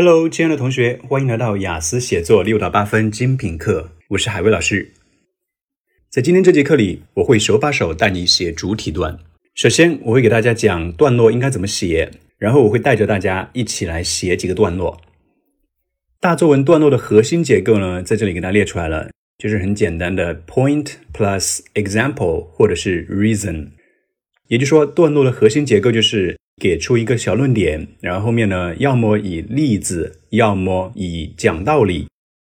Hello，亲爱的同学，欢迎来到雅思写作六到八分精品课。我是海威老师。在今天这节课里，我会手把手带你写主体段。首先，我会给大家讲段落应该怎么写，然后我会带着大家一起来写几个段落。大作文段落的核心结构呢，在这里给大家列出来了，就是很简单的 point plus example 或者是 reason。也就是说，段落的核心结构就是给出一个小论点，然后后面呢，要么以例子，要么以讲道理。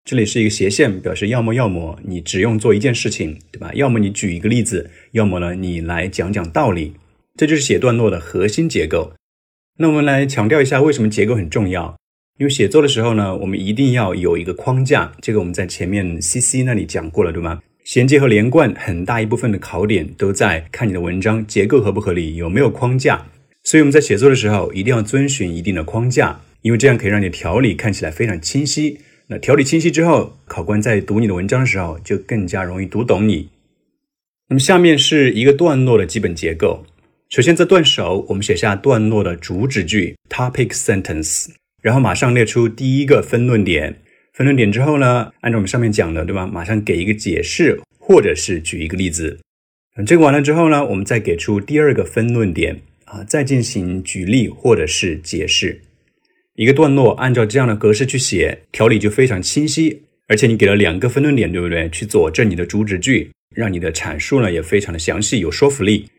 这里是一个斜线，表示要么要么你只用做一件事情，对吧？要么你举一个例子，要么呢你来讲讲道理。这就是写段落的核心结构。那我们来强调一下，为什么结构很重要？因为写作的时候呢，我们一定要有一个框架。这个我们在前面 C C 那里讲过了，对吗？衔接和连贯很大一部分的考点都在看你的文章结构合不合理，有没有框架。所以我们在写作的时候一定要遵循一定的框架，因为这样可以让你的条理看起来非常清晰。那条理清晰之后，考官在读你的文章的时候就更加容易读懂你。那么下面是一个段落的基本结构。首先在段首，我们写下段落的主旨句 （topic sentence），然后马上列出第一个分论点。分论点之后呢，按照我们上面讲的，对吧？马上给一个解释，或者是举一个例子。嗯这个完了之后呢，我们再给出第二个分论点啊，再进行举例或者是解释。一个段落按照这样的格式去写，条理就非常清晰。而且你给了两个分论点，对不对？去佐证你的主旨句，让你的阐述呢也非常的详细，有说服力。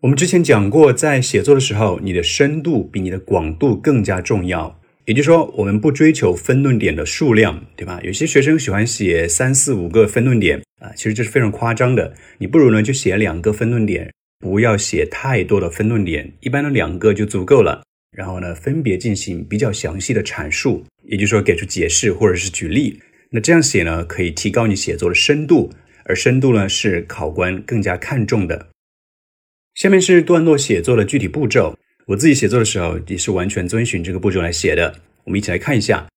我们之前讲过，在写作的时候，你的深度比你的广度更加重要。也就是说，我们不追求分论点的数量，对吧？有些学生喜欢写三四五个分论点啊，其实这是非常夸张的。你不如呢就写两个分论点，不要写太多的分论点，一般的两个就足够了。然后呢，分别进行比较详细的阐述，也就是说给出解释或者是举例。那这样写呢，可以提高你写作的深度，而深度呢是考官更加看重的。下面是段落写作的具体步骤。我自己写作的时候也是完全遵循这个步骤来写的。我们一起来看一下。